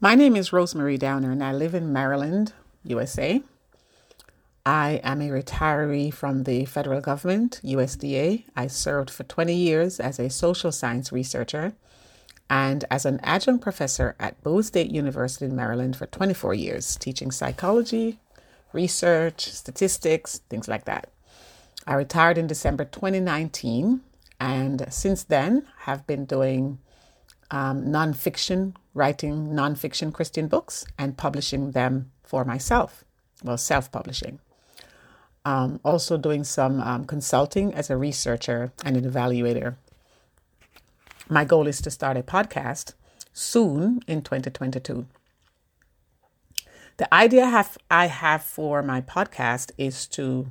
My name is Rosemarie Downer and I live in Maryland, USA. I am a retiree from the federal government, USDA. I served for 20 years as a social science researcher and as an adjunct professor at Bowie State University in Maryland for 24 years, teaching psychology, research, statistics, things like that. I retired in December 2019 and since then have been doing um, nonfiction, writing nonfiction Christian books and publishing them for myself, well, self publishing. Um, also, doing some um, consulting as a researcher and an evaluator. My goal is to start a podcast soon in 2022. The idea have, I have for my podcast is to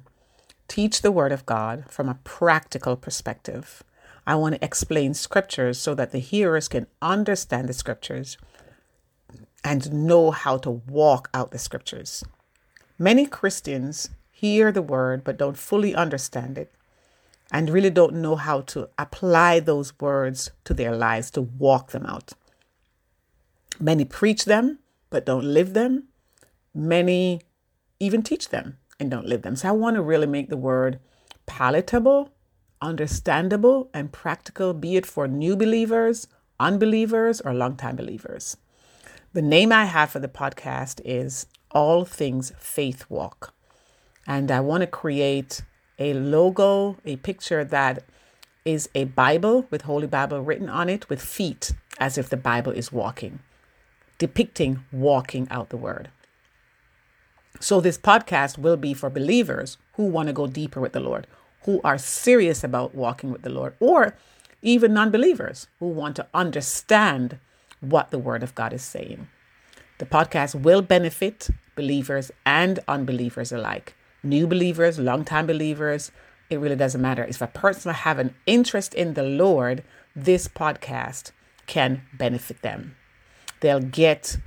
teach the Word of God from a practical perspective I want to explain scriptures so that the hearers can understand the scriptures and know how to walk out the scriptures. Many Christians hear the word but don't fully understand it and really don't know how to apply those words to their lives to walk them out. Many preach them but don't live them. Many even teach them and don't live them. So I want to really make the word palatable understandable and practical, be it for new believers, unbelievers, or longtime believers. The name I have for the podcast is All Things Faith Walk. And I want to create a logo, a picture that is a Bible with Holy Bible written on it with feet, as if the Bible is walking, depicting walking out the word. So, this podcast will be for believers who want to go deeper with the Lord, who are serious about walking with the Lord, or even non believers who want to understand what the Word of God is saying. The podcast will benefit believers and unbelievers alike. New believers, long-time believers, it really doesn't matter. If a person have an interest in the Lord, this podcast can benefit them. They'll get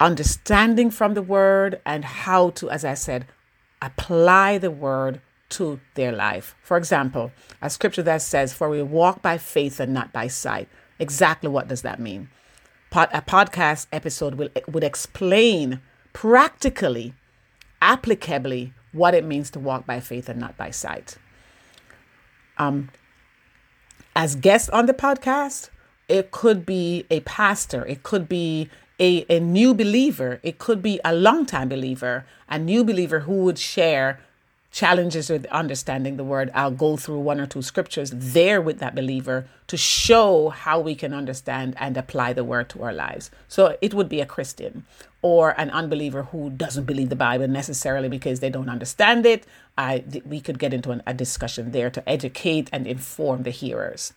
understanding from the word and how to, as I said, apply the word to their life. For example, a scripture that says, For we walk by faith and not by sight. Exactly what does that mean? a podcast episode will, would explain practically, applicably, what it means to walk by faith and not by sight. Um, as guests on the podcast, it could be a pastor, it could be a, a new believer, it could be a long-time believer, a new believer who would share challenges with understanding the word, I'll go through one or two scriptures there with that believer to show how we can understand and apply the word to our lives. So it would be a Christian or an unbeliever who doesn't believe the Bible necessarily because they don't understand it. I, we could get into an, a discussion there to educate and inform the hearers.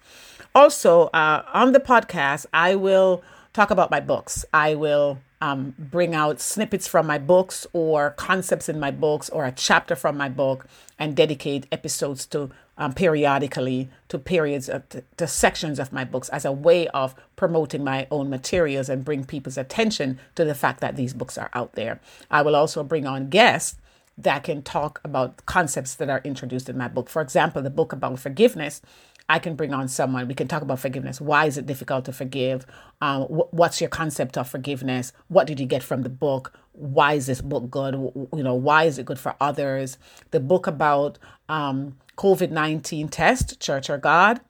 Also, uh, on the podcast, I will talk about my books. I will um, bring out snippets from my books or concepts in my books or a chapter from my book and dedicate episodes to um, periodically to periods of, to, to sections of my books as a way of promoting my own materials and bring people's attention to the fact that these books are out there. I will also bring on guests that can talk about concepts that are introduced in my book. For example, the book about forgiveness I can bring on someone. We can talk about forgiveness. Why is it difficult to forgive? Um, wh- what's your concept of forgiveness? What did you get from the book? Why is this book good? You know, why is it good for others? The book about um, COVID 19 test, Church or God,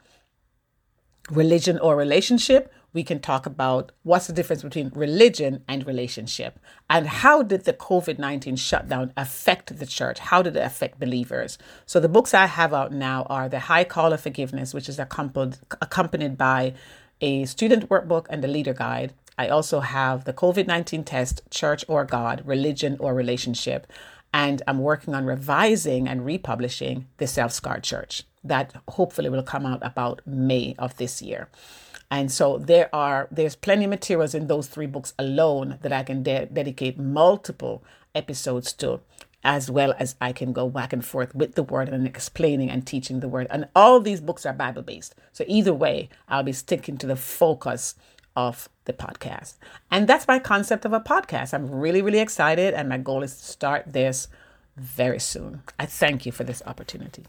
religion or relationship we can talk about what's the difference between religion and relationship. And how did the covid-19 shutdown affect the church? How did it affect believers? So the books i have out now are the high call of forgiveness which is accompanied, by a student workbook and a leader guide. I also have the covid-19 test church or god religion or relationship. And i'm working on revising and republishing the self-scarred church that hopefully will come out about may of this year and so there are there's plenty of materials in those three books alone that I can de- dedicate multiple episodes to as well as I can go back and forth with the word and explaining and teaching the word. And all these books are Bible based. So either way, I'll be sticking to the focus of the podcast. And that's my concept of a podcast. I'm really, really excited. And my goal is to start this very soon. I thank you for this opportunity.